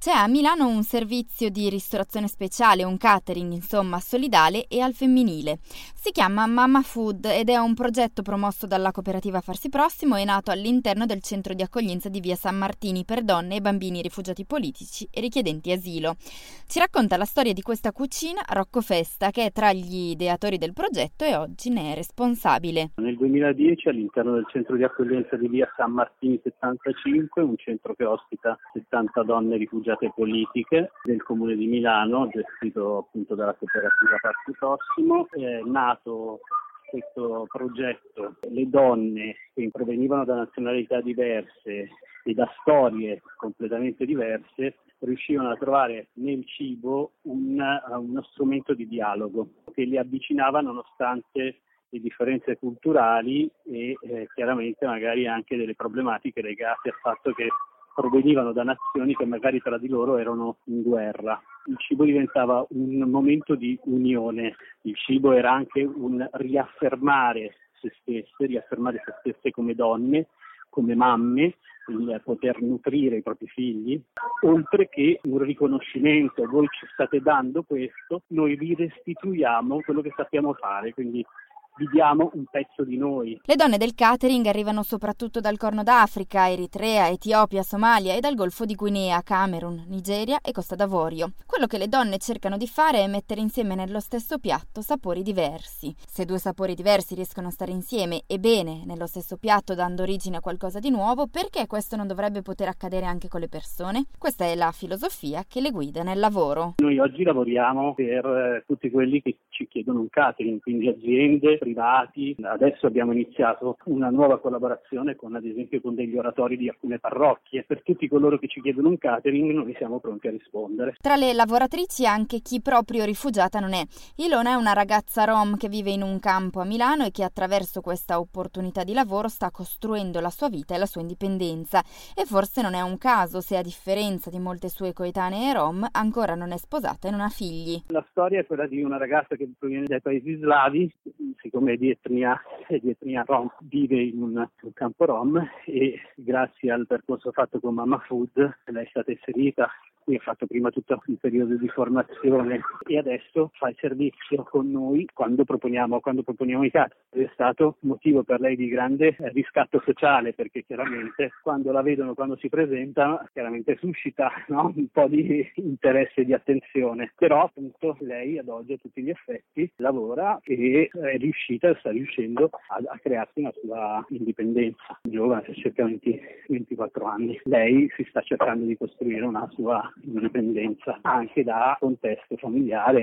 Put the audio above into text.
C'è a Milano un servizio di ristorazione speciale, un catering, insomma, solidale e al femminile. Si chiama Mama Food ed è un progetto promosso dalla cooperativa Farsi Prossimo e nato all'interno del centro di accoglienza di via San Martini per donne e bambini rifugiati politici e richiedenti asilo. Ci racconta la storia di questa cucina Rocco Festa, che è tra gli ideatori del progetto e oggi ne è responsabile. Nel 2010 all'interno del centro di accoglienza di via San Martini 75, un centro che ospita 70 donne rifugiate politiche del comune di Milano, gestito appunto dalla cooperativa Parco Prossimo. È nato questo progetto, le donne che provenivano da nazionalità diverse e da storie completamente diverse riuscivano a trovare nel cibo un, uno strumento di dialogo che li avvicinava nonostante le differenze culturali e eh, chiaramente magari anche delle problematiche legate al fatto che provenivano da nazioni che magari tra di loro erano in guerra. Il cibo diventava un momento di unione, il cibo era anche un riaffermare se stesse, riaffermare se stesse come donne, come mamme, il poter nutrire i propri figli, oltre che un riconoscimento, voi ci state dando questo, noi vi restituiamo quello che sappiamo fare, quindi vi diamo un pezzo di noi. Le donne del catering arrivano soprattutto dal Corno d'Africa, Eritrea, Etiopia, Somalia e dal Golfo di Guinea, Camerun, Nigeria e Costa d'Avorio. Quello che le donne cercano di fare è mettere insieme nello stesso piatto sapori diversi. Se due sapori diversi riescono a stare insieme e bene nello stesso piatto dando origine a qualcosa di nuovo, perché questo non dovrebbe poter accadere anche con le persone? Questa è la filosofia che le guida nel lavoro. Noi oggi lavoriamo per eh, tutti quelli che ci chiedono un catering, quindi aziende, privati. Adesso abbiamo iniziato una nuova collaborazione con ad esempio con degli oratori di alcune parrocchie. Per tutti coloro che ci chiedono un catering noi siamo pronti a rispondere. Tra le lavoratrici anche chi proprio rifugiata non è. Ilona è una ragazza rom che vive in un campo a Milano e che attraverso questa opportunità di lavoro sta costruendo la sua vita e la sua indipendenza. E forse non è un caso se a differenza di molte sue coetanee rom ancora non è sposata e non ha figli. La storia è quella di una ragazza che proviene dai paesi slavi, siccome è di etnia, è di etnia rom, vive in un, un, campo rom e grazie al percorso fatto con Mama Food lei è stata inserita qui ha fatto prima tutto il periodo di formazione e adesso fa il servizio con noi quando proponiamo, quando proponiamo i casi. È stato motivo per lei di grande riscatto sociale perché chiaramente quando la vedono, quando si presenta, chiaramente suscita no? un po' di interesse e di attenzione. Però appunto lei ad oggi a tutti gli effetti lavora e è riuscita, sta riuscendo a, a crearsi una sua indipendenza. Giovane, circa 20, 24 anni. Lei si sta cercando di costruire una sua indipendenza anche da contesto familiare.